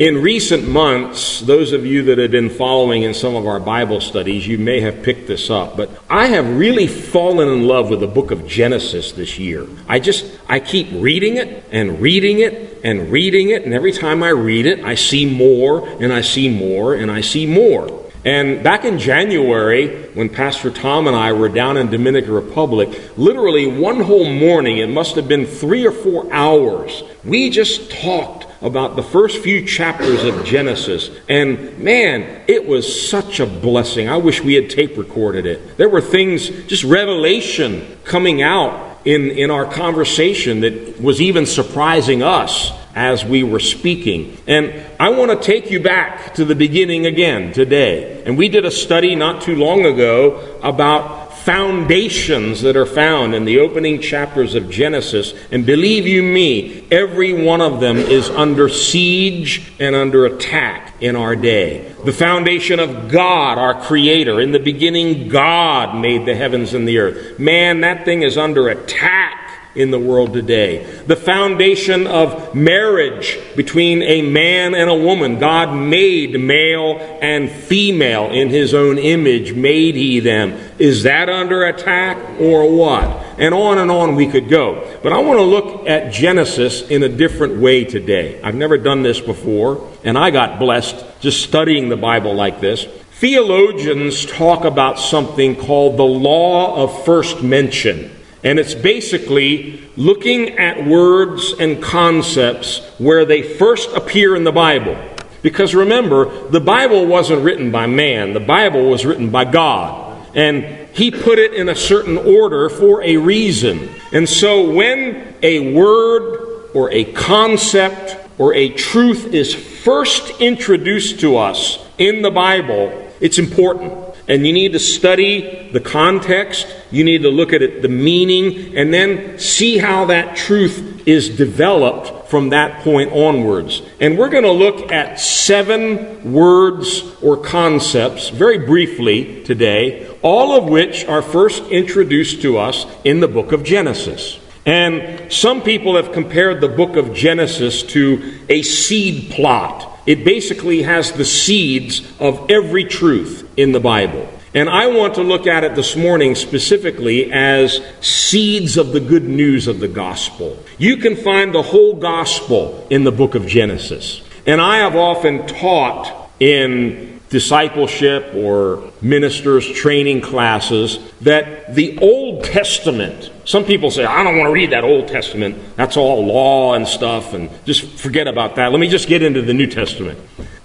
In recent months, those of you that have been following in some of our Bible studies, you may have picked this up, but I have really fallen in love with the book of Genesis this year. I just, I keep reading it and reading it and reading it, and every time I read it, I see more and I see more and I see more. And back in January, when Pastor Tom and I were down in Dominican Republic, literally one whole morning, it must have been three or four hours, we just talked about the first few chapters of Genesis. And man, it was such a blessing. I wish we had tape recorded it. There were things, just revelation coming out in, in our conversation that was even surprising us as we were speaking. And I want to take you back to the beginning again today. And we did a study not too long ago about foundations that are found in the opening chapters of Genesis. And believe you me, every one of them is under siege and under attack in our day. The foundation of God, our Creator. In the beginning, God made the heavens and the earth. Man, that thing is under attack in the world today. The foundation of marriage between a man and a woman. God made male and female in his own image, made he them. Is that under attack or what? And on and on we could go. But I want to look at Genesis in a different way today. I've never done this before, and I got blessed just studying the Bible like this. Theologians talk about something called the law of first mention. And it's basically looking at words and concepts where they first appear in the Bible. Because remember, the Bible wasn't written by man, the Bible was written by God. And He put it in a certain order for a reason. And so when a word or a concept or a truth is first introduced to us in the Bible, it's important. And you need to study the context, you need to look at it, the meaning, and then see how that truth is developed from that point onwards. And we're going to look at seven words or concepts very briefly today, all of which are first introduced to us in the book of Genesis. And some people have compared the book of Genesis to a seed plot. It basically has the seeds of every truth in the Bible. And I want to look at it this morning specifically as seeds of the good news of the gospel. You can find the whole gospel in the book of Genesis. And I have often taught in discipleship or ministers training classes that the Old Testament, some people say, I don't want to read that Old Testament. That's all law and stuff, and just forget about that. Let me just get into the New Testament.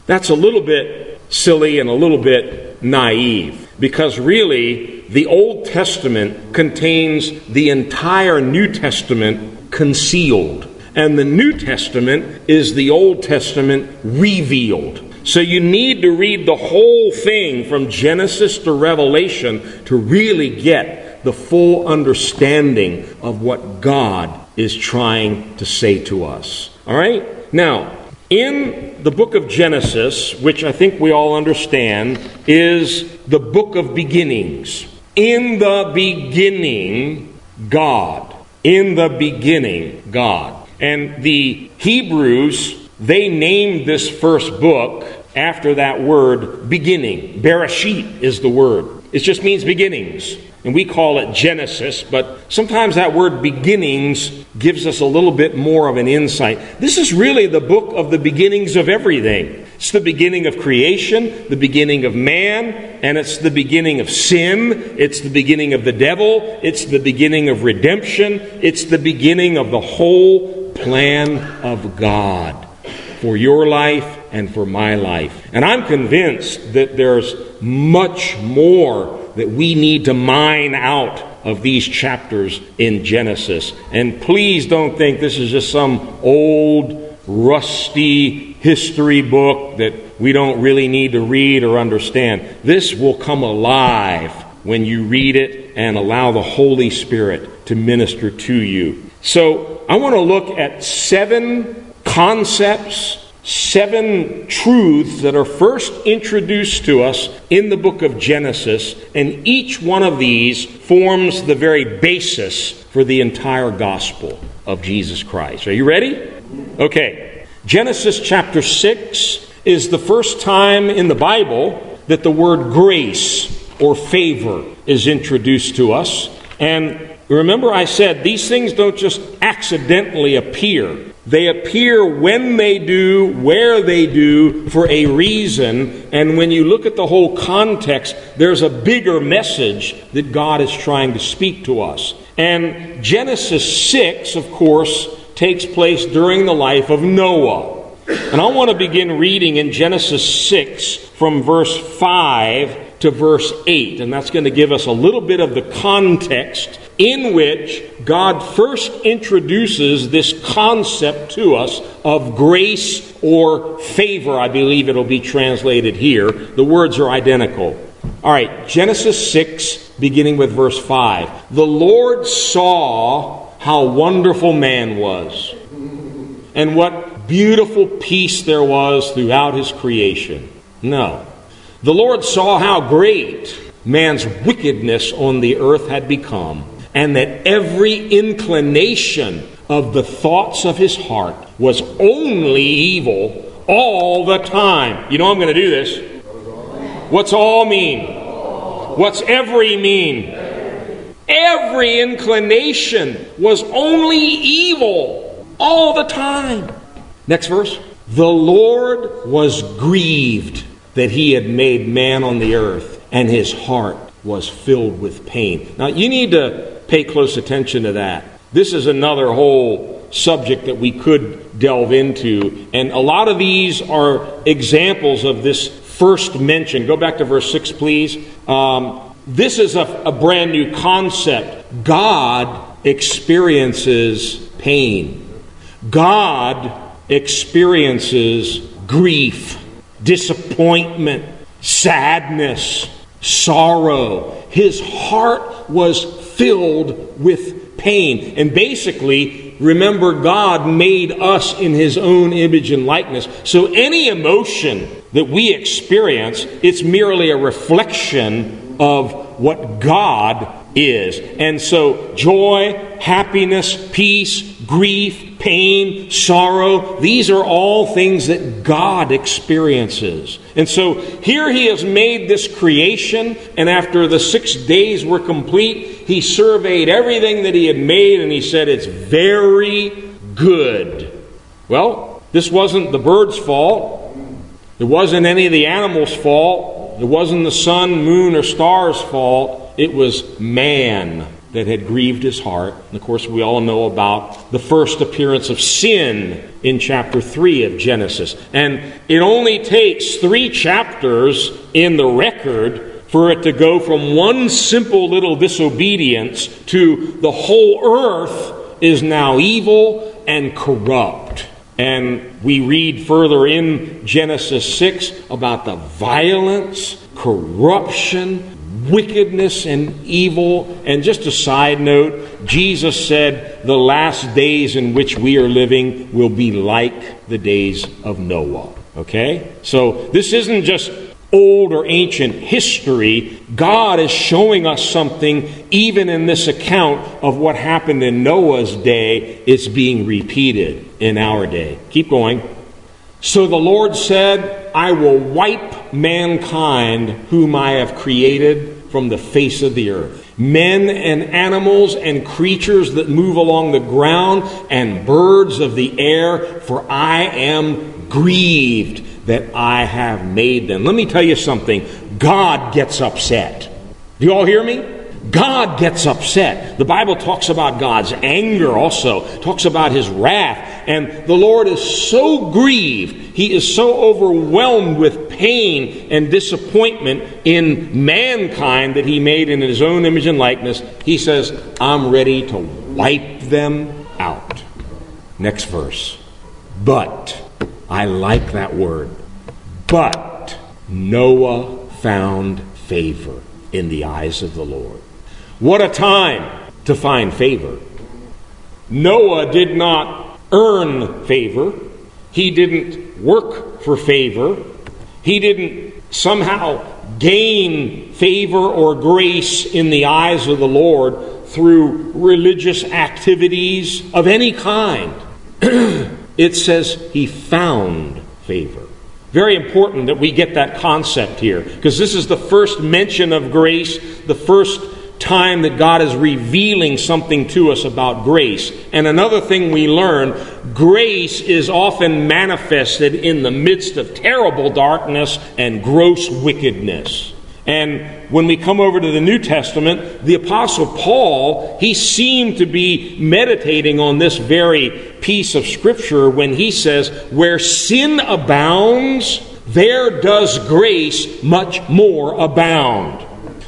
That's a little bit silly and a little bit naive because really the Old Testament contains the entire New Testament concealed. And the New Testament is the Old Testament revealed. So you need to read the whole thing from Genesis to Revelation to really get the full understanding of what God is trying to say to us. All right? Now, in the book of Genesis, which I think we all understand, is the book of beginnings. In the beginning, God. In the beginning, God. And the Hebrews, they named this first book after that word beginning. Bereshit is the word. It just means beginnings. And we call it Genesis, but sometimes that word beginnings gives us a little bit more of an insight. This is really the book of the beginnings of everything. It's the beginning of creation, the beginning of man, and it's the beginning of sin. It's the beginning of the devil. It's the beginning of redemption. It's the beginning of the whole plan of God for your life and for my life. And I'm convinced that there's much more that we need to mine out of these chapters in Genesis. And please don't think this is just some old, rusty history book that we don't really need to read or understand. This will come alive when you read it and allow the Holy Spirit to minister to you. So I want to look at seven concepts seven truths that are first introduced to us in the book of Genesis, and each one of these forms the very basis for the entire gospel of Jesus Christ. Are you ready? Okay. Genesis chapter 6 is the first time in the Bible that the word grace or favor is introduced to us. And remember, I said these things don't just accidentally appear. They appear when they do, where they do, for a reason. And when you look at the whole context, there's a bigger message that God is trying to speak to us. And Genesis 6, of course, takes place during the life of Noah. And I want to begin reading in Genesis 6 from verse 5 to verse 8. And that's going to give us a little bit of the context in which God first introduces this concept to us of grace or favor. I believe it'll be translated here. The words are identical. All right, Genesis 6, beginning with verse 5. The Lord saw how wonderful man was, and what beautiful peace there was throughout his creation. No. The Lord saw how great man's wickedness on the earth had become, and that every inclination of the thoughts of his heart was only evil all the time. You know I'm going to do this. What's all mean? What's every mean? Every inclination was only evil all the time. Next verse. The Lord was grieved that he had made man on the earth, and his heart was filled with pain. Now, you need to pay close attention to that. This is another whole subject that we could delve into, and a lot of these are examples of this first mention. Go back to verse 6, please. Um, this is a, a brand new concept. God experiences pain, God experiences grief, disappointment, sadness, sorrow. His heart was filled with pain. And basically, remember, God made us in His own image and likeness. So any emotion that we experience, it's merely a reflection of what God is. And so, joy, happiness, peace, grief, pain, sorrow, these are all things that God experiences. And so, here He has made this creation, and after the six days were complete, He surveyed everything that He had made, and He said, It's very good. Well, this wasn't the bird's fault. It wasn't any of the animals' fault. It wasn't the sun, moon, or stars' fault. It was man that had grieved his heart. And of course, we all know about the first appearance of sin in chapter 3 of Genesis. And it only takes three chapters in the record for it to go from one simple little disobedience to the whole earth is now evil and corrupt. And we read further in Genesis 6 about the violence, corruption, wickedness, and evil. And just a side note, Jesus said the last days in which we are living will be like the days of Noah. Okay? So this isn't just old or ancient history, God is showing us something, even in this account of what happened in Noah's day, it's being repeated in our day. Keep going. So the Lord said, I will wipe mankind whom I have created from the face of the earth. Men and animals and creatures that move along the ground and birds of the air, for I am grieved that I have made them. Let me tell you something God gets upset. Do you all hear me? God gets upset. The Bible talks about God's anger also, talks about his wrath. And the Lord is so grieved, he is so overwhelmed with pain and disappointment in mankind that he made in his own image and likeness. He says, I'm ready to wipe them out. Next verse. But I like that word. But Noah found favor in the eyes of the Lord. What a time to find favor. Noah did not earn favor. He didn't work for favor. He didn't somehow gain favor or grace in the eyes of the Lord through religious activities of any kind. It says he found favor. Very important that we get that concept here because this is the first mention of grace, the first time that God is revealing something to us about grace. And another thing we learn grace is often manifested in the midst of terrible darkness and gross wickedness. And when we come over to the New Testament, the Apostle Paul, he seemed to be meditating on this very piece of Scripture when he says, Where sin abounds, there does grace much more abound.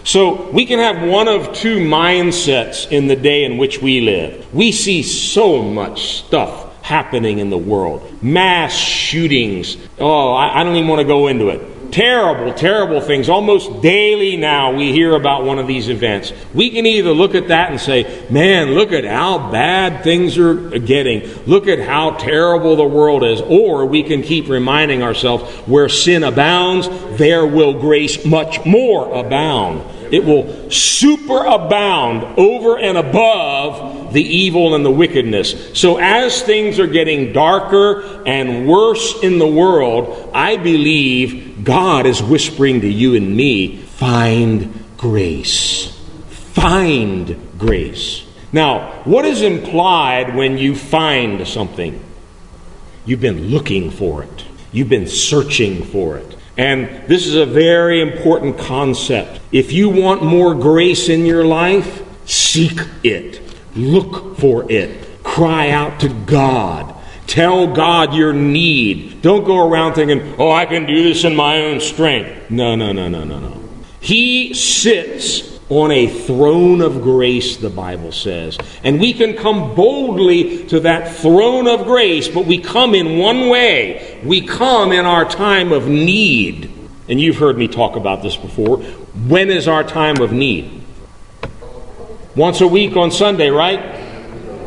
So we can have one of two mindsets in the day in which we live. We see so much stuff happening in the world mass shootings. Oh, I, I don't even want to go into it terrible, terrible things. Almost daily now we hear about one of these events. We can either look at that and say, man, look at how bad things are getting. Look at how terrible the world is. Or we can keep reminding ourselves, where sin abounds, there will grace much more abound. It will superabound over and above the evil and the wickedness. So, as things are getting darker and worse in the world, I believe God is whispering to you and me find grace. Find grace. Now, what is implied when you find something? You've been looking for it, you've been searching for it. And this is a very important concept. If you want more grace in your life, seek it, look for it, cry out to God. Tell God your need. Don't go around thinking, oh, I can do this in my own strength. No, no, no, no, no, no. He sits on a throne of grace, the Bible says. And we can come boldly to that throne of grace, but we come in one way. We come in our time of need. And you've heard me talk about this before. When is our time of need? Once a week on Sunday, right?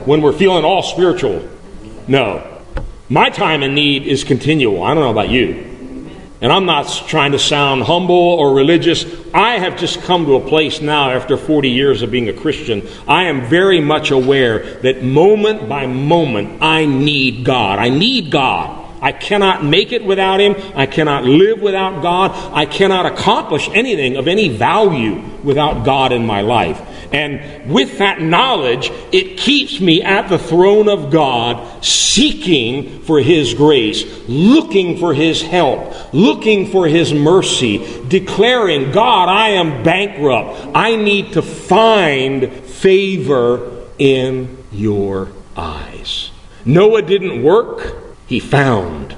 When we're feeling all spiritual. No. My time in need is continual. I don't know about you. And I'm not trying to sound humble or religious. I have just come to a place now, after 40 years of being a Christian, I am very much aware that moment by moment, I need God. I need God. I cannot make it without Him. I cannot live without God. I cannot accomplish anything of any value without God in my life. And with that knowledge, it keeps me at the throne of God, seeking for His grace, looking for His help, looking for His mercy, declaring, God, I am bankrupt. I need to find favor in your eyes. Noah didn't work, he found.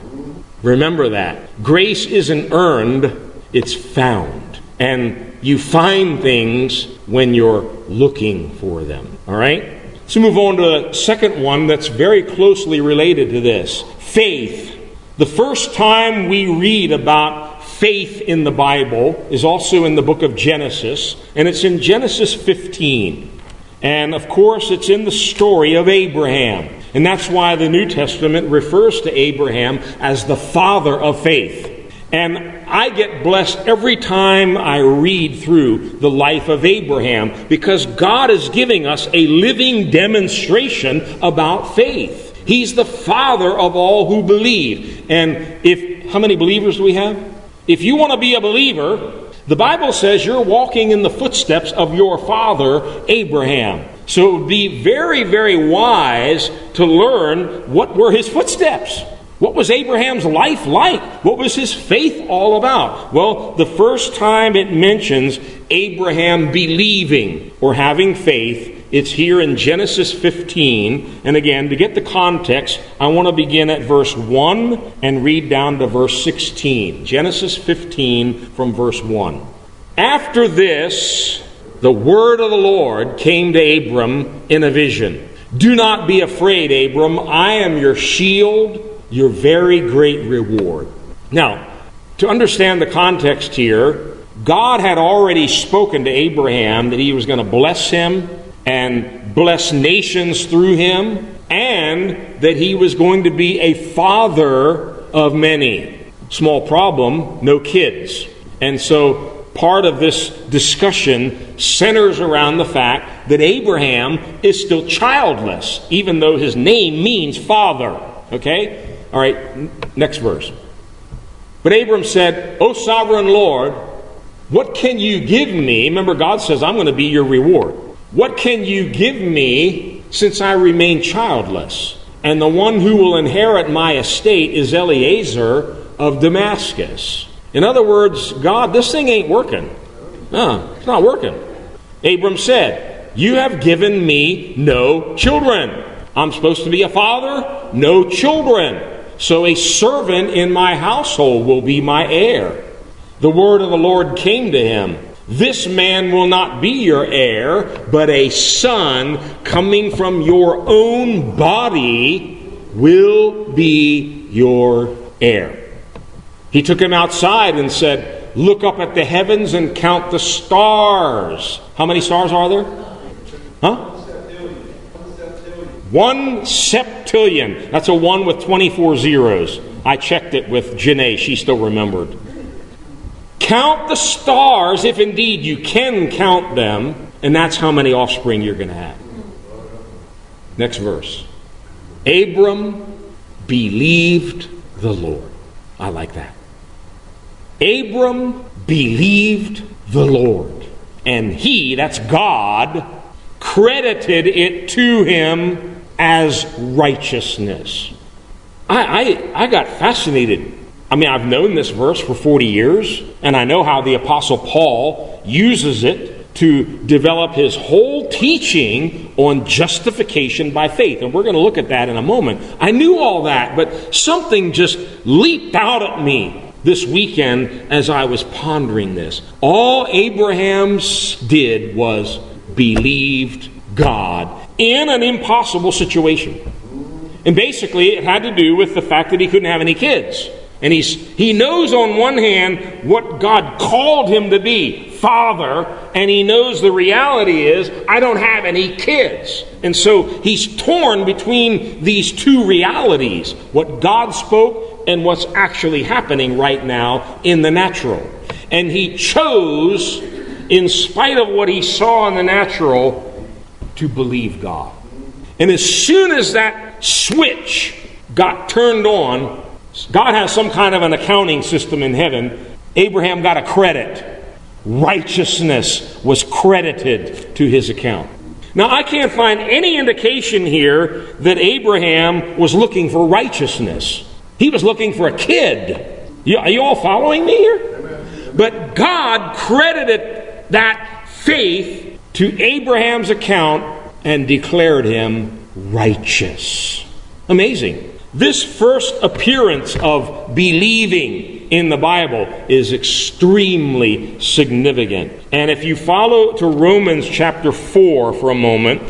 Remember that. Grace isn't earned, it's found. And you find things when you're looking for them. All right? Let's move on to the second one that's very closely related to this faith. The first time we read about faith in the Bible is also in the book of Genesis, and it's in Genesis 15. And of course, it's in the story of Abraham. And that's why the New Testament refers to Abraham as the father of faith. And I get blessed every time I read through the life of Abraham because God is giving us a living demonstration about faith. He's the father of all who believe. And if how many believers do we have? If you want to be a believer, the Bible says you're walking in the footsteps of your father Abraham. So it would be very, very wise to learn what were his footsteps. What was Abraham's life like? What was his faith all about? Well, the first time it mentions Abraham believing or having faith, it's here in Genesis 15. And again, to get the context, I want to begin at verse 1 and read down to verse 16. Genesis 15 from verse 1. After this, the word of the Lord came to Abram in a vision. Do not be afraid, Abram. I am your shield your very great reward. Now, to understand the context here, God had already spoken to Abraham that he was going to bless him and bless nations through him, and that he was going to be a father of many. Small problem, no kids. And so part of this discussion centers around the fact that Abraham is still childless, even though his name means father. Okay? All right, next verse. But Abram said, O sovereign Lord, what can you give me? Remember, God says, I'm going to be your reward. What can you give me since I remain childless? And the one who will inherit my estate is Eliezer of Damascus. In other words, God, this thing ain't working. No, it's not working. Abram said, You have given me no children. I'm supposed to be a father, no children. So a servant in my household will be my heir. The word of the Lord came to him This man will not be your heir, but a son coming from your own body will be your heir. He took him outside and said, Look up at the heavens and count the stars. How many stars are there? Huh? One septillion. That's a one with 24 zeros. I checked it with Janae. She still remembered. Count the stars if indeed you can count them, and that's how many offspring you're going to have. Next verse. Abram believed the Lord. I like that. Abram believed the Lord, and he, that's God, credited it to him as righteousness. I, I, I got fascinated. I mean, I've known this verse for 40 years, and I know how the Apostle Paul uses it to develop his whole teaching on justification by faith. And we're going to look at that in a moment. I knew all that, but something just leaped out at me this weekend as I was pondering this. All Abraham did was believed God in an impossible situation. And basically, it had to do with the fact that he couldn't have any kids. And he's, he knows on one hand what God called him to be, father, and he knows the reality is, I don't have any kids. And so he's torn between these two realities what God spoke and what's actually happening right now in the natural. And he chose, in spite of what he saw in the natural, to believe God. And as soon as that switch got turned on, God has some kind of an accounting system in heaven. Abraham got a credit. Righteousness was credited to his account. Now, I can't find any indication here that Abraham was looking for righteousness. He was looking for a kid. You, are you all following me here? But God credited that faith to Abraham's account and declared him righteous. Amazing. This first appearance of believing in the Bible is extremely significant. And if you follow to Romans chapter 4 for a moment,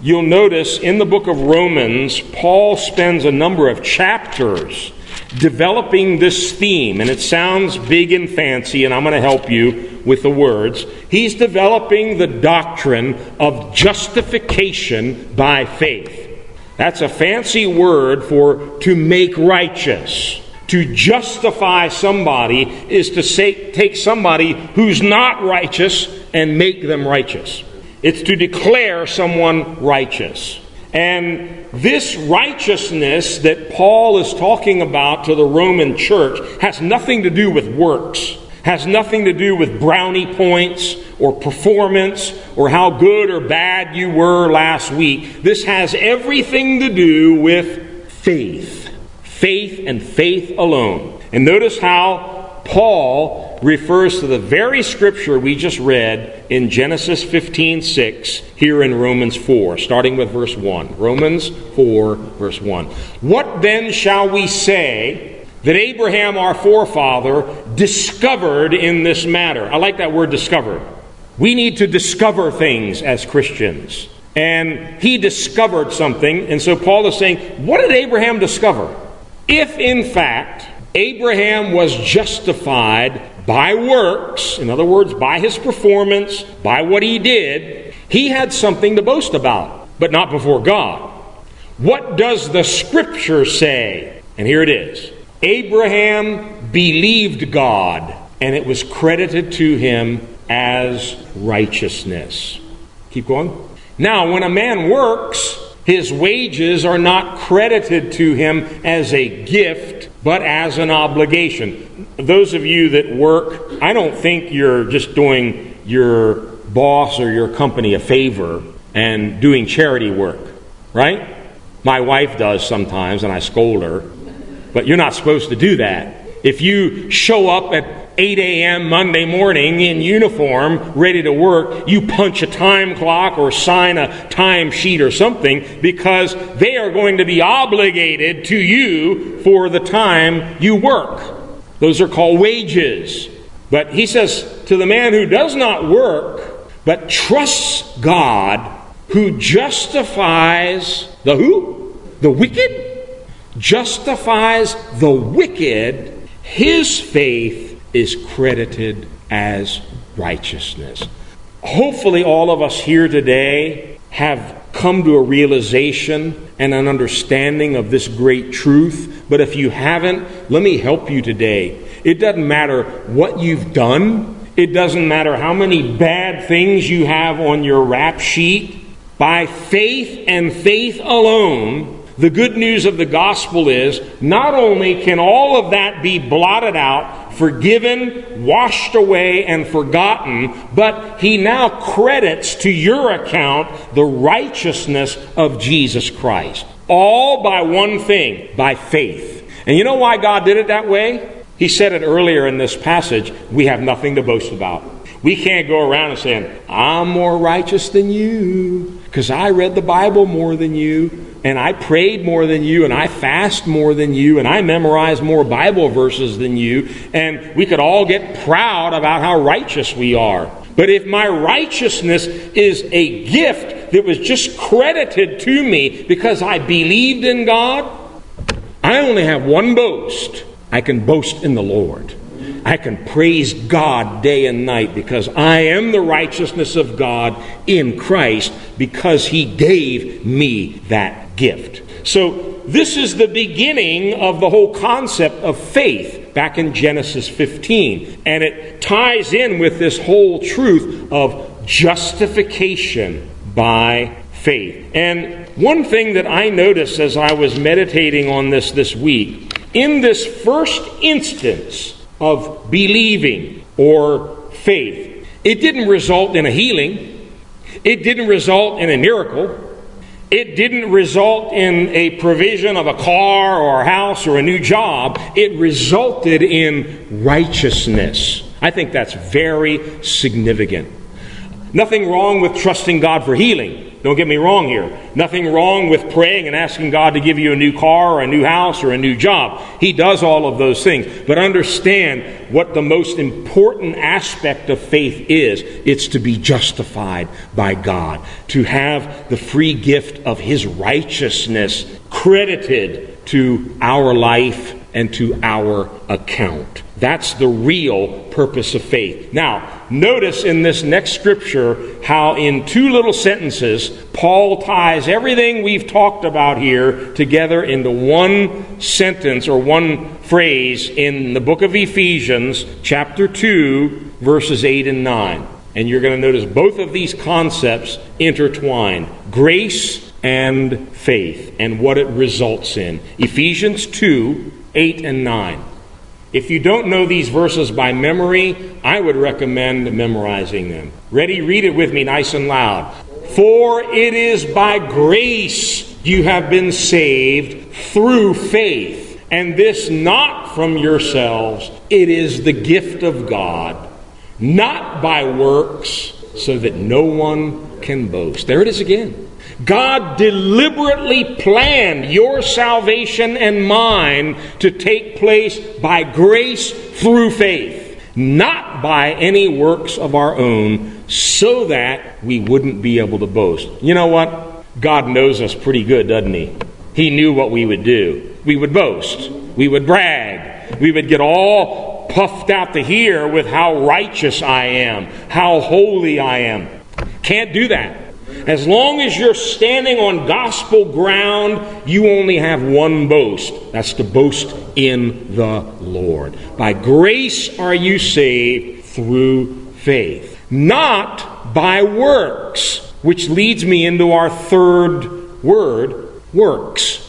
you'll notice in the book of Romans, Paul spends a number of chapters developing this theme, and it sounds big and fancy, and I'm going to help you with the words. He's developing the doctrine of justification by faith. That's a fancy word for to make righteous. To justify somebody is to say, take somebody who's not righteous and make them righteous. It's to declare someone righteous. And this righteousness that Paul is talking about to the Roman church has nothing to do with works, has nothing to do with brownie points or performance or how good or bad you were last week. This has everything to do with faith. Faith and faith alone. And notice how Paul refers to the very scripture we just read in Genesis 15 6 here in Romans 4, starting with verse 1. Romans 4, verse 1. What then shall we say that Abraham, our forefather, discovered in this matter? I like that word discovered. We need to discover things as Christians. And he discovered something. And so Paul is saying, what did Abraham discover? If in fact Abraham was justified by works, in other words, by his performance, by what he did, he had something to boast about, but not before God. What does the scripture say? And here it is Abraham believed God, and it was credited to him as righteousness. Keep going. Now, when a man works, His wages are not credited to him as a gift, but as an obligation. Those of you that work, I don't think you're just doing your boss or your company a favor and doing charity work, right? My wife does sometimes, and I scold her, but you're not supposed to do that. If you show up at 8 a.m. Monday morning in uniform, ready to work, you punch a time clock or sign a time sheet or something because they are going to be obligated to you for the time you work. Those are called wages. But he says to the man who does not work, but trusts God, who justifies the who? The wicked? Justifies the wicked, his faith is credited as righteousness. Hopefully, all of us here today have come to a realization and an understanding of this great truth. But if you haven't, let me help you today. It doesn't matter what you've done, it doesn't matter how many bad things you have on your rap sheet. By faith and faith alone, the good news of the gospel is not only can all of that be blotted out, forgiven, washed away, and forgotten, but he now credits to your account the righteousness of Jesus Christ. All by one thing, by faith. And you know why God did it that way? He said it earlier in this passage we have nothing to boast about. We can't go around and saying, I'm more righteous than you because I read the Bible more than you and I prayed more than you, and I fast more than you, and I memorized more Bible verses than you, and we could all get proud about how righteous we are. But if my righteousness is a gift that was just credited to me because I believed in God, I only have one boast. I can boast in the Lord. I can praise God day and night because I am the righteousness of God in Christ because He gave me that gift. So, this is the beginning of the whole concept of faith back in Genesis 15. And it ties in with this whole truth of justification by faith. And one thing that I noticed as I was meditating on this this week, in this first instance of believing or faith, it didn't result in a healing, it didn't result in a miracle. It didn't result in a provision of a car or a house or a new job. It resulted in righteousness. I think that's very significant. Nothing wrong with trusting God for healing. Don't get me wrong here. Nothing wrong with praying and asking God to give you a new car or a new house or a new job. He does all of those things. But understand what the most important aspect of faith is it's to be justified by God, to have the free gift of His righteousness credited to our life and to our account. That's the real purpose of faith. Now, notice in this next scripture how, in two little sentences, Paul ties everything we've talked about here together into one sentence or one phrase in the book of Ephesians, chapter 2, verses 8 and 9. And you're going to notice both of these concepts intertwined grace and faith, and what it results in. Ephesians 2 8 and 9. If you don't know these verses by memory, I would recommend memorizing them. Ready? Read it with me nice and loud. For it is by grace you have been saved through faith, and this not from yourselves, it is the gift of God, not by works, so that no one can boast. There it is again. God deliberately planned your salvation and mine to take place by grace through faith, not by any works of our own, so that we wouldn't be able to boast. You know what? God knows us pretty good, doesn't He? He knew what we would do. We would boast, we would brag, we would get all puffed out to here with how righteous I am, how holy I am. Can't do that. As long as you're standing on gospel ground, you only have one boast. That's to boast in the Lord. By grace are you saved through faith, not by works, which leads me into our third word works.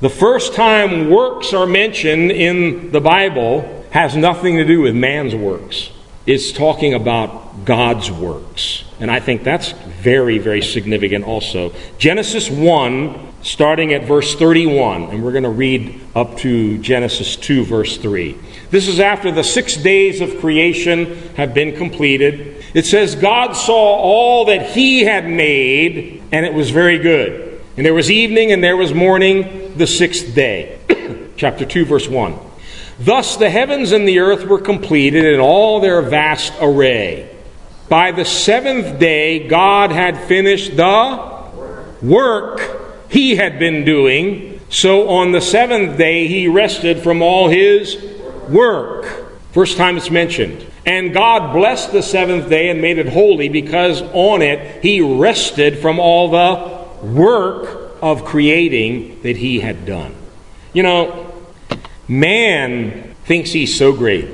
The first time works are mentioned in the Bible has nothing to do with man's works. It's talking about God's works. And I think that's very, very significant also. Genesis 1, starting at verse 31, and we're going to read up to Genesis 2, verse 3. This is after the six days of creation have been completed. It says, God saw all that he had made, and it was very good. And there was evening and there was morning the sixth day. Chapter 2, verse 1. Thus the heavens and the earth were completed in all their vast array. By the seventh day, God had finished the work he had been doing. So on the seventh day, he rested from all his work. First time it's mentioned. And God blessed the seventh day and made it holy because on it he rested from all the work of creating that he had done. You know, man thinks he's so great.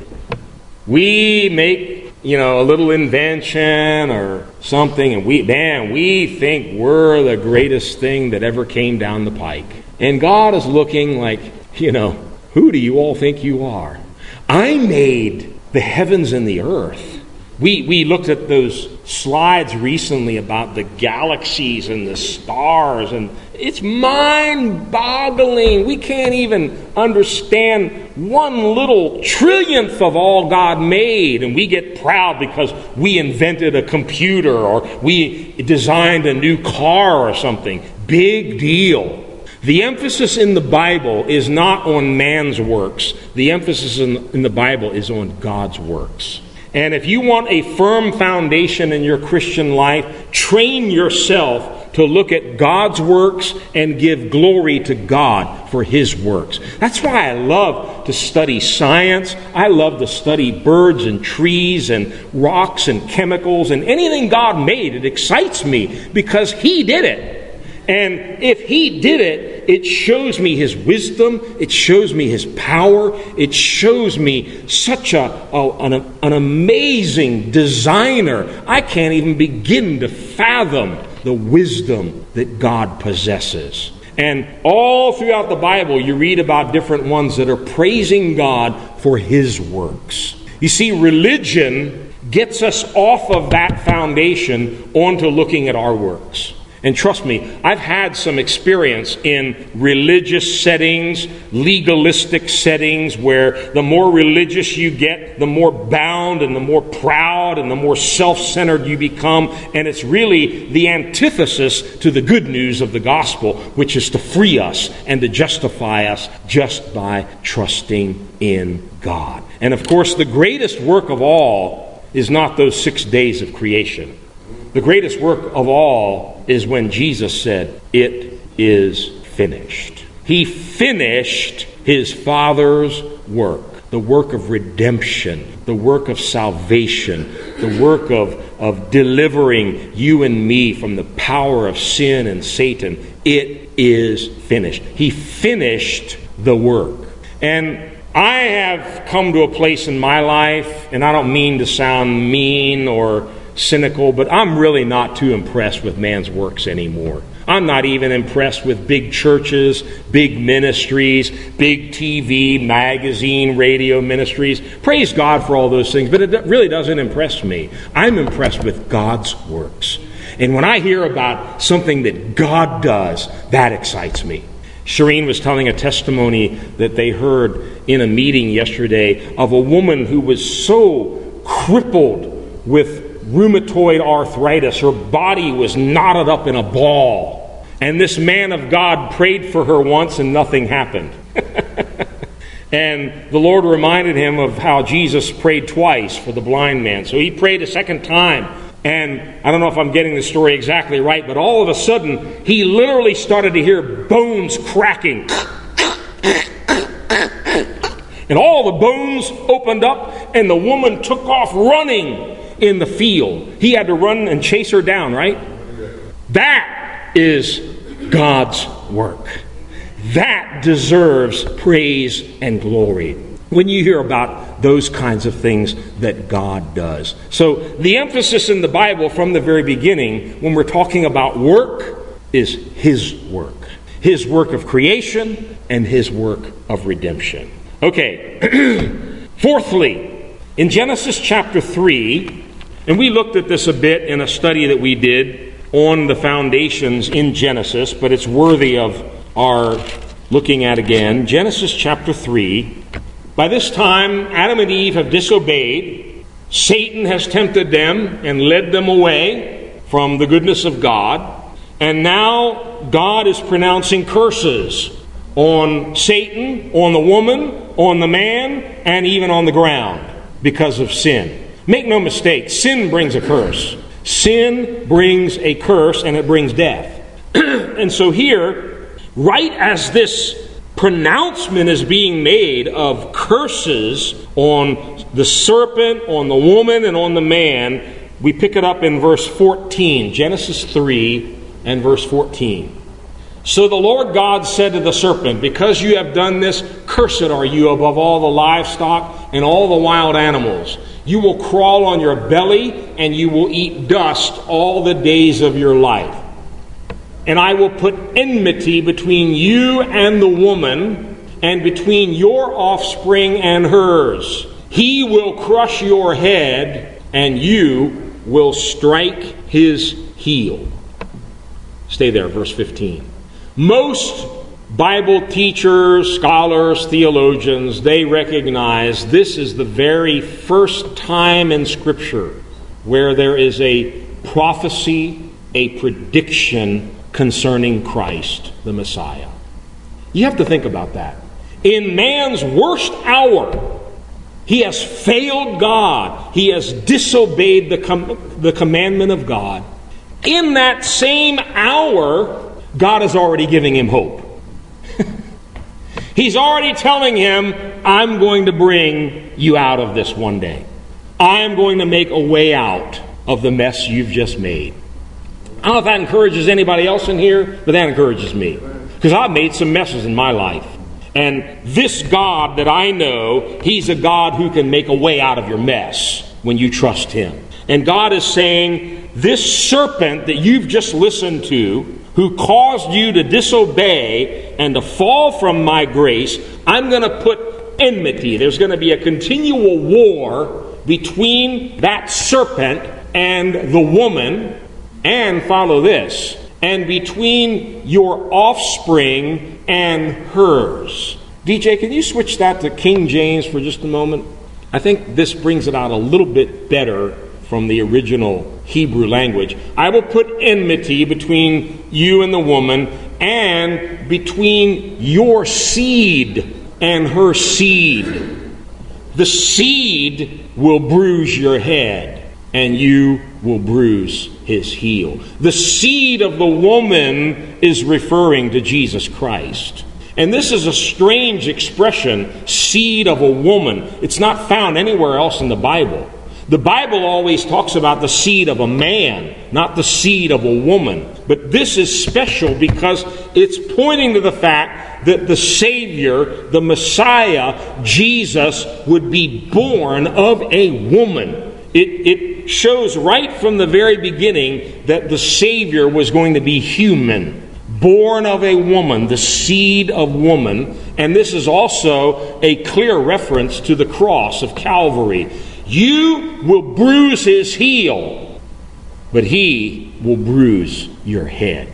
We make, you know, a little invention or something, and we, man, we think we're the greatest thing that ever came down the pike. And God is looking like, you know, who do you all think you are? I made the heavens and the earth. We, we looked at those slides recently about the galaxies and the stars, and it's mind boggling. We can't even understand one little trillionth of all God made, and we get proud because we invented a computer or we designed a new car or something. Big deal. The emphasis in the Bible is not on man's works, the emphasis in, in the Bible is on God's works. And if you want a firm foundation in your Christian life, train yourself to look at God's works and give glory to God for His works. That's why I love to study science. I love to study birds and trees and rocks and chemicals and anything God made. It excites me because He did it. And if he did it, it shows me his wisdom, it shows me his power, it shows me such a, a an, an amazing designer. I can't even begin to fathom the wisdom that God possesses. And all throughout the Bible, you read about different ones that are praising God for his works. You see, religion gets us off of that foundation onto looking at our works. And trust me, I've had some experience in religious settings, legalistic settings, where the more religious you get, the more bound and the more proud and the more self centered you become. And it's really the antithesis to the good news of the gospel, which is to free us and to justify us just by trusting in God. And of course, the greatest work of all is not those six days of creation. The greatest work of all is when Jesus said, It is finished. He finished his Father's work, the work of redemption, the work of salvation, the work of, of delivering you and me from the power of sin and Satan. It is finished. He finished the work. And I have come to a place in my life, and I don't mean to sound mean or cynical, but I'm really not too impressed with man's works anymore. I'm not even impressed with big churches, big ministries, big TV, magazine, radio ministries. Praise God for all those things, but it really doesn't impress me. I'm impressed with God's works. And when I hear about something that God does, that excites me. Shireen was telling a testimony that they heard in a meeting yesterday of a woman who was so crippled with rheumatoid arthritis. Her body was knotted up in a ball. And this man of God prayed for her once and nothing happened. and the Lord reminded him of how Jesus prayed twice for the blind man. So he prayed a second time. And I don't know if I'm getting the story exactly right, but all of a sudden, he literally started to hear bones cracking. And all the bones opened up, and the woman took off running in the field. He had to run and chase her down, right? That is God's work. That deserves praise and glory. When you hear about those kinds of things that God does. So, the emphasis in the Bible from the very beginning, when we're talking about work, is His work His work of creation and His work of redemption. Okay, fourthly, in Genesis chapter 3, and we looked at this a bit in a study that we did on the foundations in Genesis, but it's worthy of our looking at again. Genesis chapter 3. By this time, Adam and Eve have disobeyed. Satan has tempted them and led them away from the goodness of God. And now God is pronouncing curses on Satan, on the woman, on the man, and even on the ground because of sin. Make no mistake, sin brings a curse. Sin brings a curse and it brings death. and so here, right as this pronouncement is being made of curses on the serpent, on the woman, and on the man, we pick it up in verse 14, Genesis 3 and verse 14. So the Lord God said to the serpent, Because you have done this, cursed are you above all the livestock and all the wild animals. You will crawl on your belly, and you will eat dust all the days of your life. And I will put enmity between you and the woman, and between your offspring and hers. He will crush your head, and you will strike his heel. Stay there, verse 15. Most Bible teachers, scholars, theologians, they recognize this is the very first time in Scripture where there is a prophecy, a prediction concerning Christ, the Messiah. You have to think about that. In man's worst hour, he has failed God. He has disobeyed the, com- the commandment of God. In that same hour, God is already giving him hope. He's already telling him, I'm going to bring you out of this one day. I'm going to make a way out of the mess you've just made. I don't know if that encourages anybody else in here, but that encourages me. Because I've made some messes in my life. And this God that I know, He's a God who can make a way out of your mess when you trust Him. And God is saying, This serpent that you've just listened to, who caused you to disobey and to fall from my grace, I'm going to put enmity. There's going to be a continual war between that serpent and the woman, and follow this, and between your offspring and hers. DJ, can you switch that to King James for just a moment? I think this brings it out a little bit better from the original Hebrew language. I will put enmity between you and the woman, and between your seed and her seed. The seed will bruise your head, and you will bruise his heel. The seed of the woman is referring to Jesus Christ. And this is a strange expression, seed of a woman. It's not found anywhere else in the Bible. The Bible always talks about the seed of a man, not the seed of a woman. But this is special because it's pointing to the fact that the Savior, the Messiah, Jesus, would be born of a woman. It, it shows right from the very beginning that the Savior was going to be human born of a woman, the seed of woman. And this is also a clear reference to the cross of Calvary. You will bruise his heel, but he will bruise your head.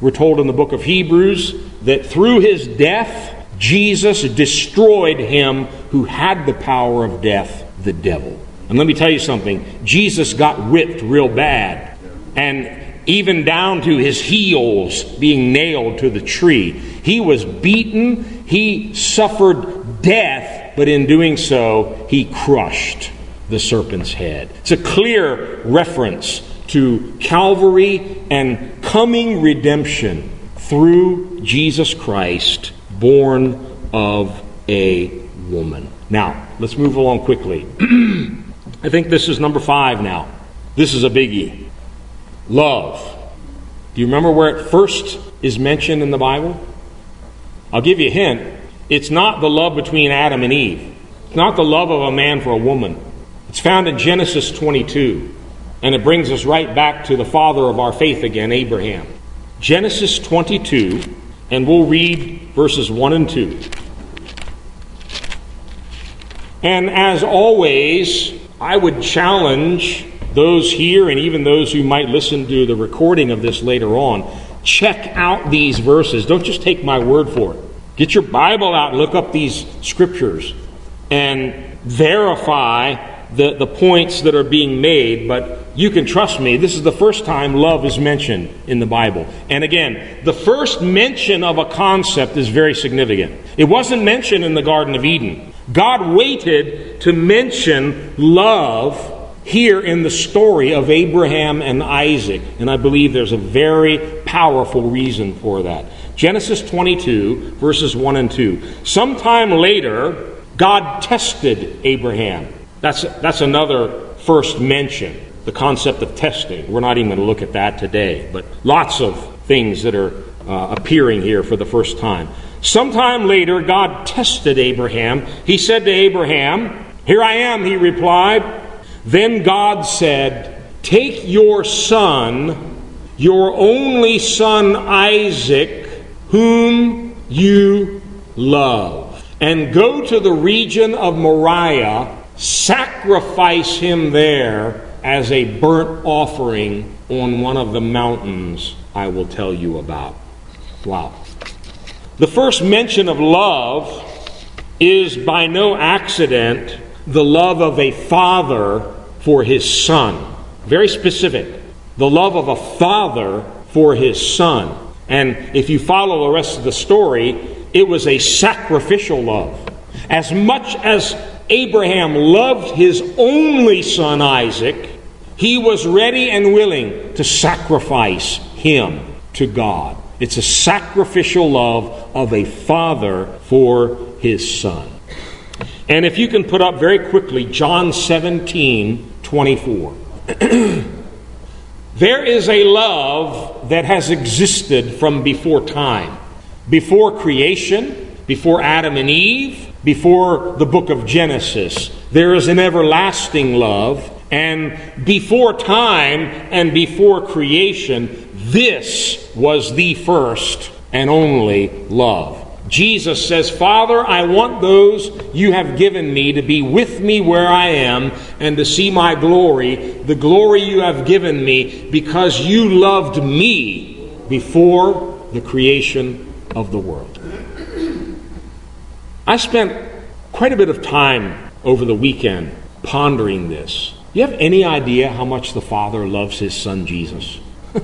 We're told in the book of Hebrews that through his death, Jesus destroyed him who had the power of death, the devil. And let me tell you something Jesus got whipped real bad, and even down to his heels being nailed to the tree. He was beaten, he suffered death, but in doing so, he crushed the serpent's head. It's a clear reference to Calvary and coming redemption through Jesus Christ, born of a woman. Now, let's move along quickly. I think this is number five now. This is a biggie. Love. Do you remember where it first is mentioned in the Bible? I'll give you a hint. It's not the love between Adam and Eve. It's not the love of a man for a woman. It's found in Genesis 22, and it brings us right back to the father of our faith again, Abraham. Genesis 22, and we'll read verses 1 and 2. And as always, I would challenge those here and even those who might listen to the recording of this later on check out these verses. Don't just take my word for it. Get your Bible out look up these scriptures and verify the, the points that are being made, but you can trust me, this is the first time love is mentioned in the Bible. And again, the first mention of a concept is very significant. It wasn't mentioned in the Garden of Eden. God waited to mention love here in the story of Abraham and Isaac, and I believe there's a very powerful reason for that. Genesis 22, verses 1 and 2. Sometime later, God tested Abraham. That's, that's another first mention, the concept of testing. We're not even going to look at that today, but lots of things that are uh, appearing here for the first time. Sometime later, God tested Abraham. He said to Abraham, Here I am, he replied. Then God said, Take your son, your only son Isaac, whom you love, and go to the region of Moriah sacrifice him there as a burnt offering on one of the mountains I will tell you about. Wow. The first mention of love is by no accident the love of a father for his son. Very specific. The love of a father for his son. And if you follow the rest of the story, it was a sacrificial love. As much as Abraham loved his only son Isaac, he was ready and willing to sacrifice him to God. It's a sacrificial love of a father for his son. And if you can put up very quickly John 17 24. there is a love that has existed from before time, before creation, before Adam and Eve, before the book of Genesis. There is an everlasting love, and before time and before creation, this was the first and only love. Jesus says, Father, I want those you have given me to be with me where I am and to see my glory, the glory you have given me, because you loved me before the creation of the world. I spent quite a bit of time over the weekend pondering this. You have any idea how much the Father loves his Son Jesus?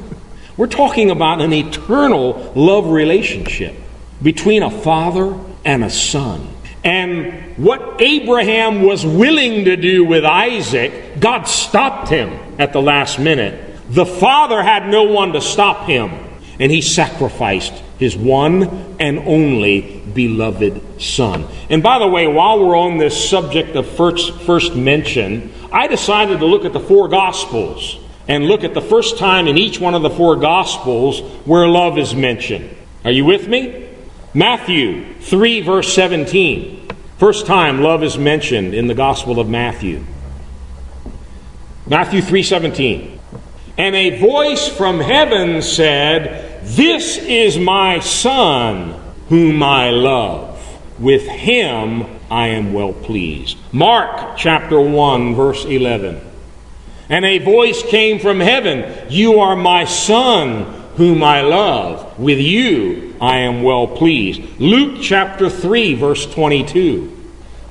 We're talking about an eternal love relationship between a father and a son. And what Abraham was willing to do with Isaac, God stopped him at the last minute. The father had no one to stop him, and he sacrificed his one and only beloved Son. And by the way, while we're on this subject of first, first mention, I decided to look at the four Gospels and look at the first time in each one of the four Gospels where love is mentioned. Are you with me? Matthew 3, verse 17. First time love is mentioned in the Gospel of Matthew. Matthew 3:17. And a voice from heaven said, "This is my son whom I love. With him I am well pleased. Mark chapter 1, verse 11. And a voice came from heaven You are my son, whom I love. With you I am well pleased. Luke chapter 3, verse 22.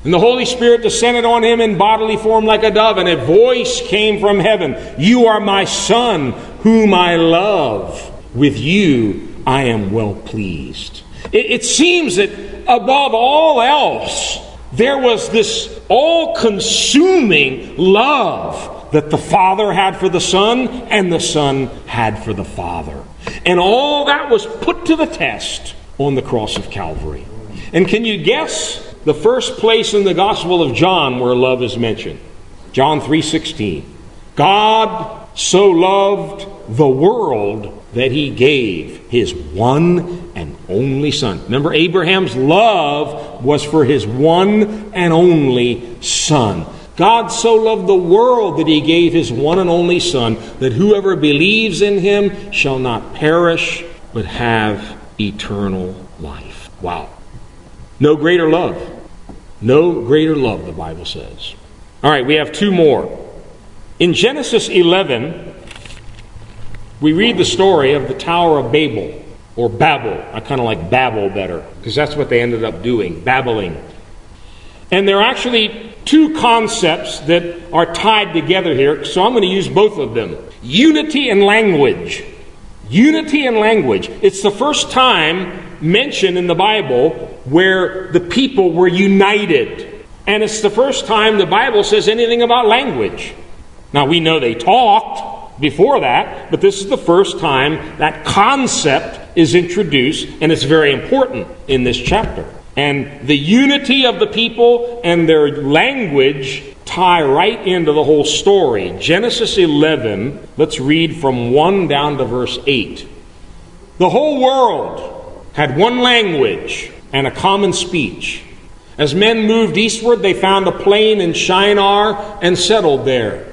And the Holy Spirit descended on him in bodily form like a dove, and a voice came from heaven You are my Son, whom I love. With you I am well pleased. It, it seems that above all else, there was this all consuming love that the Father had for the Son and the Son had for the Father. And all that was put to the test on the cross of Calvary. And can you guess the first place in the Gospel of John where love is mentioned? John 3:16. God so loved the world that he gave his one and only son. Remember, Abraham's love was for his one and only son. God so loved the world that he gave his one and only son, that whoever believes in him shall not perish, but have eternal life. Wow. No greater love. No greater love, the Bible says. All right, we have two more. In Genesis 11, we read the story of the Tower of Babel, or Babel. I kind of like Babel better, because that's what they ended up doing, babbling. And there are actually two concepts that are tied together here, so I'm going to use both of them unity and language. Unity and language. It's the first time mentioned in the Bible where the people were united. And it's the first time the Bible says anything about language. Now, we know they talked before that, but this is the first time that concept is introduced, and it's very important in this chapter. And the unity of the people and their language tie right into the whole story. Genesis 11, let's read from 1 down to verse 8. The whole world had one language and a common speech. As men moved eastward, they found a plain in Shinar and settled there.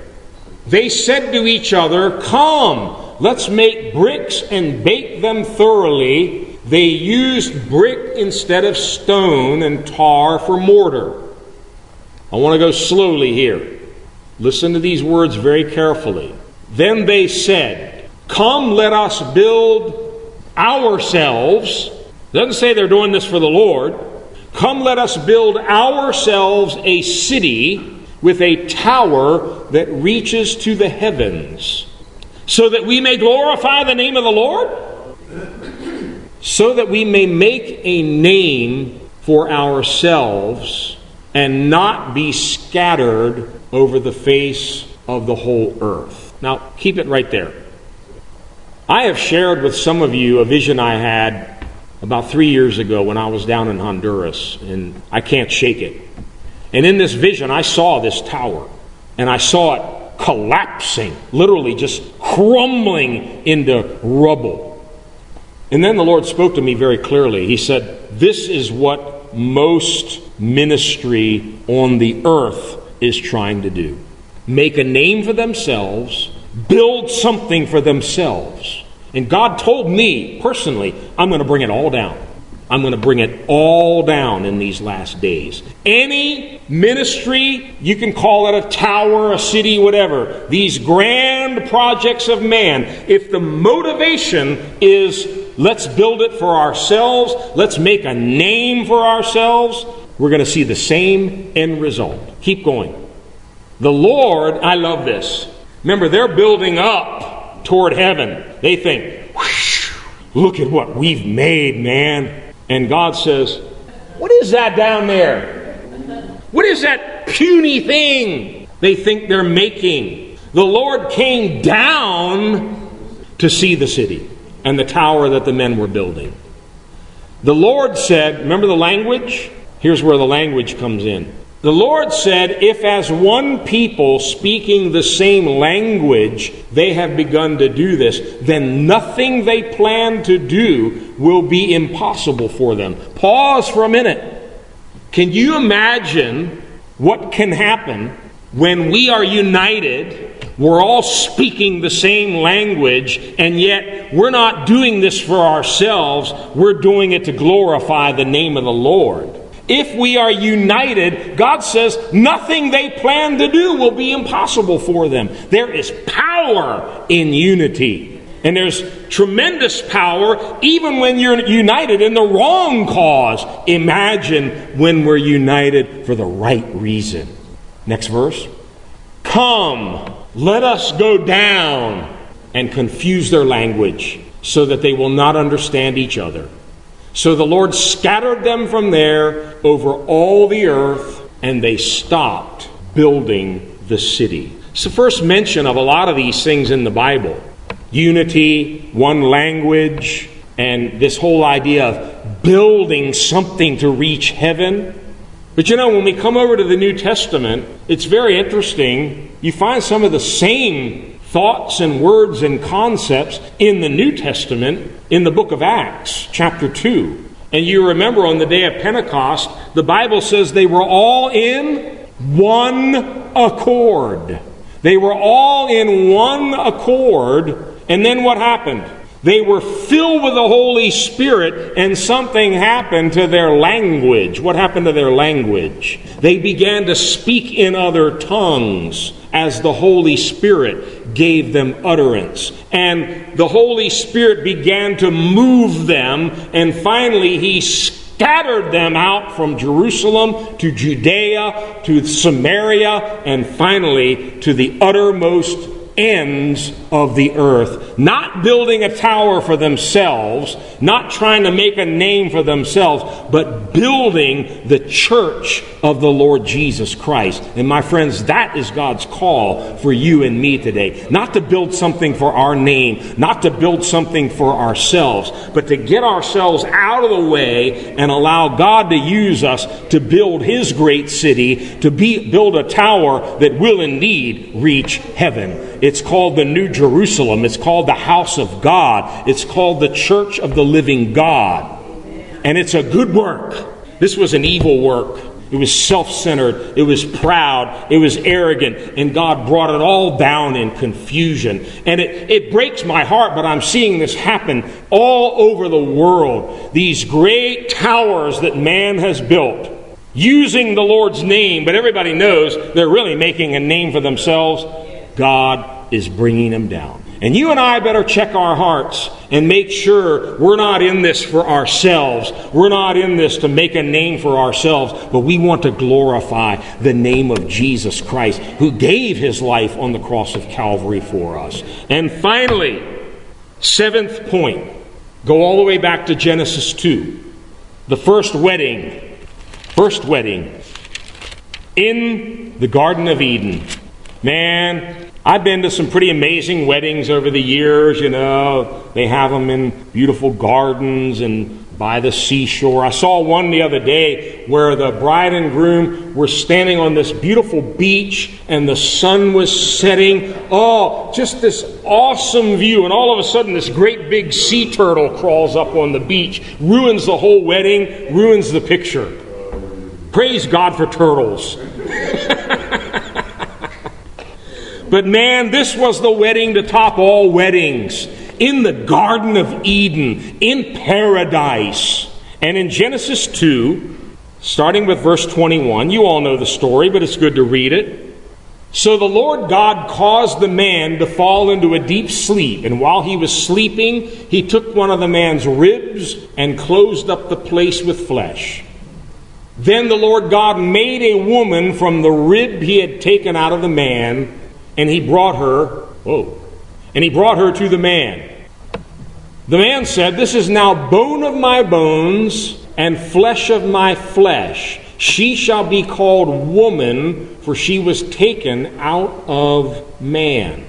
They said to each other, Come, let's make bricks and bake them thoroughly they used brick instead of stone and tar for mortar. I want to go slowly here. Listen to these words very carefully. Then they said, Come, let us build ourselves. Doesn't say they're doing this for the Lord. Come, let us build ourselves a city with a tower that reaches to the heavens, so that we may glorify the name of the Lord so that we may make a name for ourselves and not be scattered over the face of the whole earth. Now, keep it right there. I have shared with some of you a vision I had about three years ago when I was down in Honduras, and I can't shake it. And in this vision, I saw this tower, and I saw it collapsing, literally just crumbling into rubble. And then the Lord spoke to me very clearly. He said, This is what most ministry on the earth is trying to do make a name for themselves, build something for themselves. And God told me personally, I'm going to bring it all down. I'm going to bring it all down in these last days. Any ministry, you can call it a tower, a city, whatever, these grand projects of man, if the motivation is let's build it for ourselves, let's make a name for ourselves, we're going to see the same end result. Keep going. The Lord, I love this. Remember, they're building up toward heaven. They think, look at what we've made, man. And God says, What is that down there? What is that puny thing they think they're making? The Lord came down to see the city and the tower that the men were building. The Lord said, Remember the language? Here's where the language comes in. The Lord said, If as one people speaking the same language they have begun to do this, then nothing they plan to do will be impossible for them. Pause for a minute. Can you imagine what can happen when we are united? We're all speaking the same language, and yet we're not doing this for ourselves. We're doing it to glorify the name of the Lord. If we are united, God says nothing they plan to do will be impossible for them. There is power in unity. And there's tremendous power even when you're united in the wrong cause. Imagine when we're united for the right reason. Next verse. Come, let us go down and confuse their language so that they will not understand each other. So the Lord scattered them from there over all the earth, and they stopped building the city. It's the first mention of a lot of these things in the Bible unity, one language, and this whole idea of building something to reach heaven. But you know, when we come over to the New Testament, it's very interesting. You find some of the same thoughts and words and concepts in the New Testament in the book of Acts, chapter 2. And you remember on the day of Pentecost, the Bible says they were all in one accord. They were all in one accord. And then what happened? They were filled with the Holy Spirit, and something happened to their language. What happened to their language? They began to speak in other tongues as the Holy Spirit gave them utterance. And the Holy Spirit began to move them, and finally, He scattered them out from Jerusalem to Judea to Samaria, and finally to the uttermost ends of the earth, not building a tower for themselves, not trying to make a name for themselves, but building the church of the Lord Jesus Christ. And my friends, that is God's call for you and me today. Not to build something for our name, not to build something for ourselves, but to get ourselves out of the way and allow God to use us to build His great city, to be, build a tower that will indeed reach heaven. It's called the New Jerusalem. It's called the house of God. It's called the church of the living God. And it's a good work. This was an evil work. It was self centered. It was proud. It was arrogant. And God brought it all down in confusion. And it, it breaks my heart, but I'm seeing this happen all over the world. These great towers that man has built using the Lord's name, but everybody knows they're really making a name for themselves God is bringing them down. And you and I better check our hearts and make sure we're not in this for ourselves. We're not in this to make a name for ourselves, but we want to glorify the name of Jesus Christ, who gave his life on the cross of Calvary for us. And finally, seventh point go all the way back to Genesis 2. The first wedding, first wedding in the Garden of Eden. Man, I've been to some pretty amazing weddings over the years, you know. They have them in beautiful gardens and by the seashore. I saw one the other day where the bride and groom were standing on this beautiful beach and the sun was setting. Oh, just this awesome view. And all of a sudden, this great big sea turtle crawls up on the beach, ruins the whole wedding, ruins the picture. Praise God for turtles. But man, this was the wedding to top all weddings in the Garden of Eden, in paradise. And in Genesis 2, starting with verse 21, you all know the story, but it's good to read it. So the Lord God caused the man to fall into a deep sleep, and while he was sleeping, he took one of the man's ribs and closed up the place with flesh. Then the Lord God made a woman from the rib he had taken out of the man and he brought her, whoa, and he brought her to the man. The man said, This is now bone of my bones and flesh of my flesh. She shall be called woman, for she was taken out of man.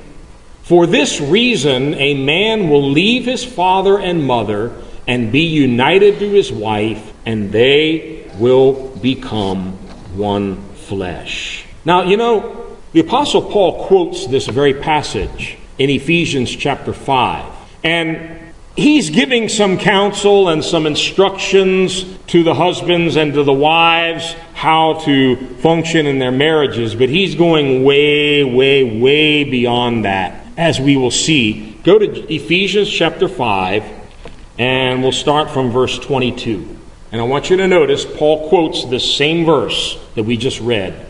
For this reason, a man will leave his father and mother and be united to his wife, and they will become one flesh. Now, you know, the Apostle Paul quotes this very passage in Ephesians chapter 5. And he's giving some counsel and some instructions to the husbands and to the wives how to function in their marriages, but he's going way, way, way beyond that, as we will see. Go to Ephesians chapter 5, and we'll start from verse 22. And I want you to notice Paul quotes this same verse that we just read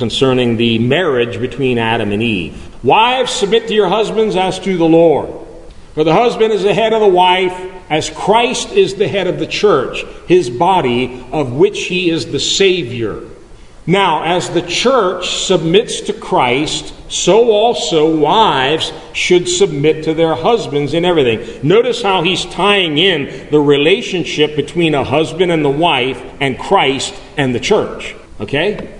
concerning the marriage between Adam and Eve. Wives, submit to your husbands as to the Lord. For the husband is the head of the wife, as Christ is the head of the church, his body, of which he is the Savior. Now, as the church submits to Christ, so also wives should submit to their husbands in everything. Notice how he's tying in the relationship between a husband and the wife and Christ and the church. Okay?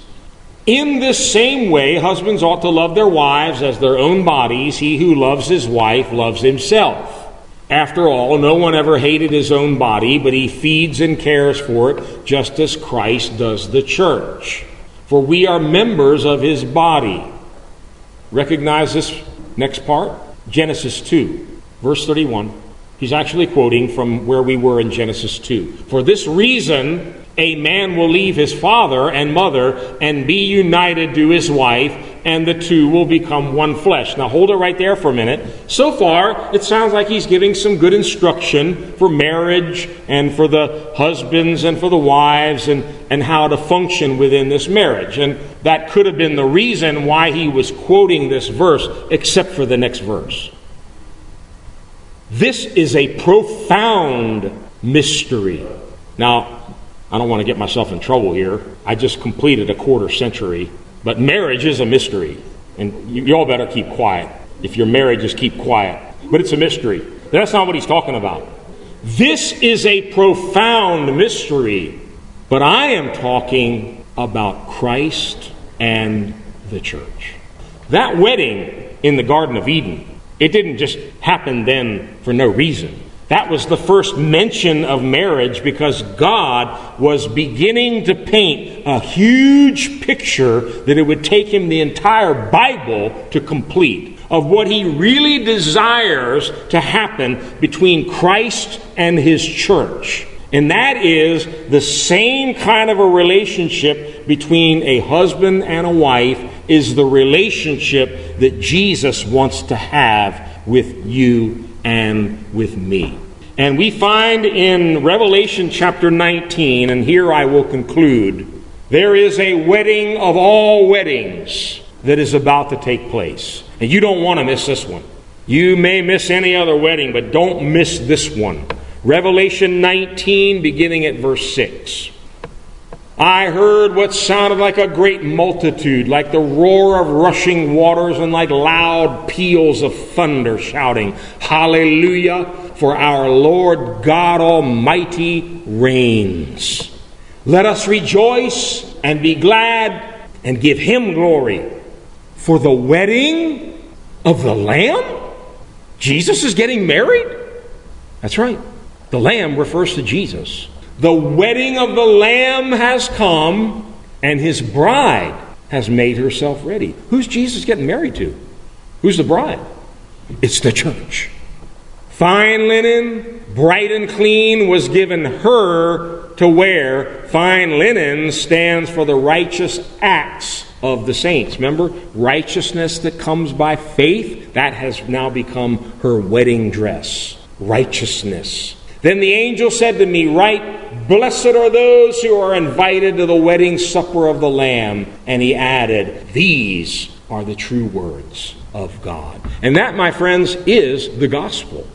In this same way, husbands ought to love their wives as their own bodies. He who loves his wife loves himself. After all, no one ever hated his own body, but he feeds and cares for it just as Christ does the church. For we are members of his body. Recognize this next part? Genesis 2, verse 31. He's actually quoting from where we were in Genesis 2. For this reason, a man will leave his father and mother and be united to his wife, and the two will become one flesh. Now hold it right there for a minute. So far, it sounds like he's giving some good instruction for marriage and for the husbands and for the wives and, and how to function within this marriage. And that could have been the reason why he was quoting this verse, except for the next verse. This is a profound mystery. Now, I don't want to get myself in trouble here. I just completed a quarter century. But marriage is a mystery. And you, you all better keep quiet. If you're married, just keep quiet. But it's a mystery. That's not what he's talking about. This is a profound mystery. But I am talking about Christ and the church. That wedding in the Garden of Eden, it didn't just happen then for no reason. That was the first mention of marriage because God was beginning to paint a huge picture that it would take him the entire Bible to complete of what he really desires to happen between Christ and his church. And that is the same kind of a relationship between a husband and a wife is the relationship that Jesus wants to have with you and with me. And we find in Revelation chapter 19, and here I will conclude, there is a wedding of all weddings that is about to take place. And you don't want to miss this one. You may miss any other wedding, but don't miss this one. Revelation 19, beginning at verse 6. I heard what sounded like a great multitude, like the roar of rushing waters and like loud peals of thunder, shouting, Hallelujah, for our Lord God Almighty reigns. Let us rejoice and be glad and give him glory. For the wedding of the Lamb? Jesus is getting married? That's right. The Lamb refers to Jesus. The wedding of the Lamb has come, and his bride has made herself ready. Who's Jesus getting married to? Who's the bride? It's the church. Fine linen, bright and clean, was given her to wear. Fine linen stands for the righteous acts of the saints. Remember, righteousness that comes by faith, that has now become her wedding dress. Righteousness. Then the angel said to me, Right, blessed are those who are invited to the wedding supper of the Lamb. And he added, These are the true words of God. And that, my friends, is the gospel.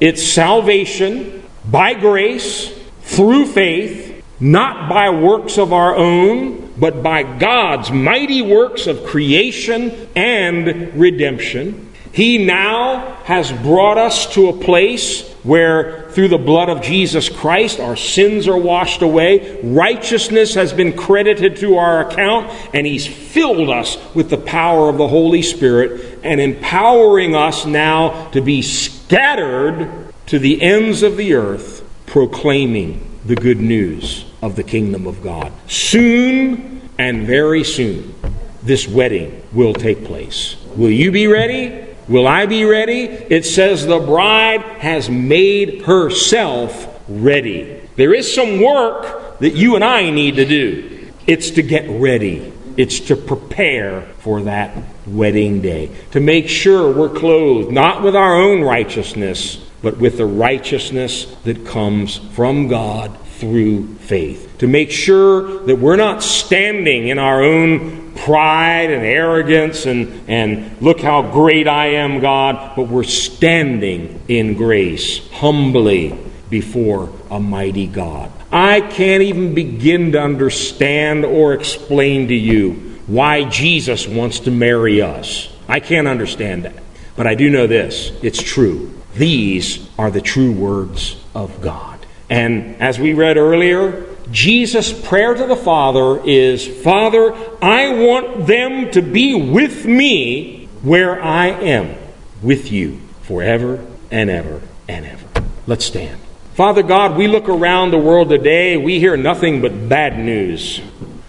It's salvation by grace, through faith, not by works of our own, but by God's mighty works of creation and redemption. He now has brought us to a place where through the blood of Jesus Christ our sins are washed away, righteousness has been credited to our account, and He's filled us with the power of the Holy Spirit and empowering us now to be scattered to the ends of the earth, proclaiming the good news of the kingdom of God. Soon and very soon, this wedding will take place. Will you be ready? Will I be ready? It says the bride has made herself ready. There is some work that you and I need to do. It's to get ready. It's to prepare for that wedding day. To make sure we're clothed not with our own righteousness, but with the righteousness that comes from God through faith. To make sure that we're not standing in our own pride and arrogance and, and look how great I am, God, but we're standing in grace, humbly before a mighty God. I can't even begin to understand or explain to you why Jesus wants to marry us. I can't understand that. But I do know this it's true. These are the true words of God. And as we read earlier, Jesus' prayer to the Father is Father, I want them to be with me where I am, with you forever and ever. and ever. Let's stand. Father God, we look around the world today, we hear nothing but bad news.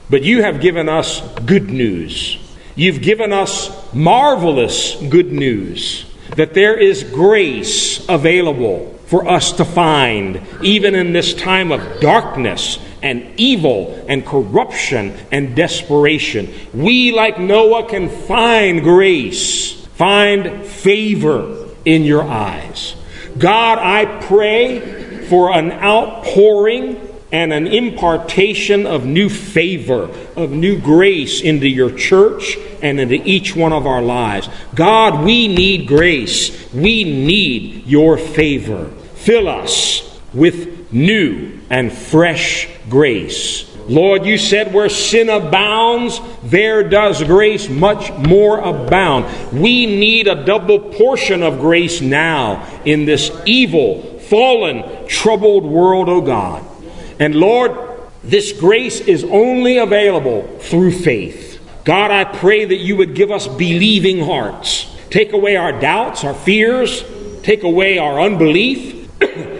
But you have given us good news. You've given us marvelous good news that there is grace available for us to find, even in this time of darkness and evil and corruption and desperation. We, like Noah, can find grace, find favor in your eyes. God, I pray for an outpouring and an impartation of new favor, of new grace into your church and into each one of our lives. God, we need grace. We need your favor. Fill us with new and fresh grace. Lord, you said where sin abounds, there does grace much more abound. We need a double portion of grace now in this evil, fallen, troubled world, O oh God. And Lord, this grace is only available through faith. God, I pray that you would give us believing hearts. Take away our doubts, our fears, take away our unbelief,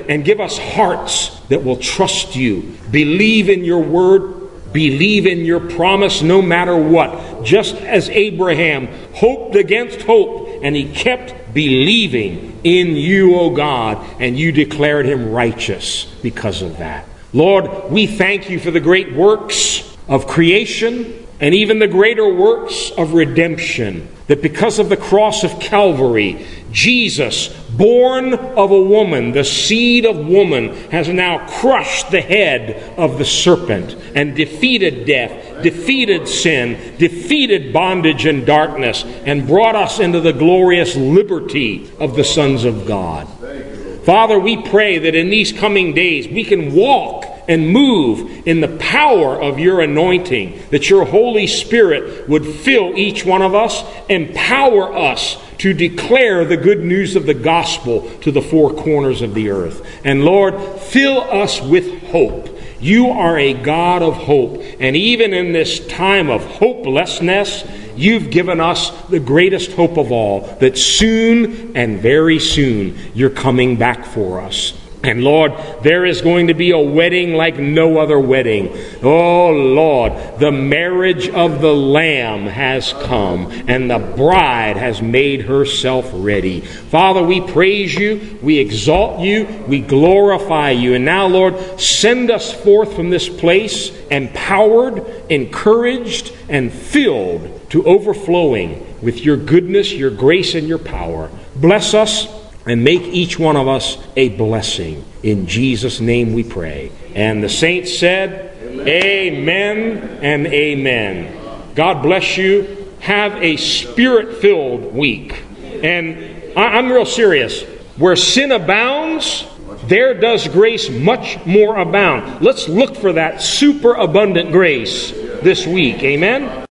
and give us hearts that will trust you, believe in your word, believe in your promise no matter what. Just as Abraham hoped against hope, and he kept believing in you, O God, and you declared him righteous because of that. Lord, we thank you for the great works of creation and even the greater works of redemption. That because of the cross of Calvary, Jesus, born of a woman, the seed of woman, has now crushed the head of the serpent and defeated death, defeated sin, defeated bondage and darkness, and brought us into the glorious liberty of the sons of God. Father, we pray that in these coming days we can walk and move in the power of your anointing, that your Holy Spirit would fill each one of us, empower us to declare the good news of the gospel to the four corners of the earth. And Lord, fill us with hope. You are a God of hope. And even in this time of hopelessness, you've given us the greatest hope of all that soon and very soon you're coming back for us. And Lord, there is going to be a wedding like no other wedding. Oh Lord, the marriage of the Lamb has come, and the bride has made herself ready. Father, we praise you, we exalt you, we glorify you. And now, Lord, send us forth from this place empowered, encouraged, and filled to overflowing with your goodness, your grace, and your power. Bless us and make each one of us a blessing. In Jesus' name we pray. And the saints said, Amen, amen and amen. God bless you. Have a spirit filled week. And I'm real serious. Where sin abounds, there does grace much more abound. Let's look for that super abundant grace this week. Amen.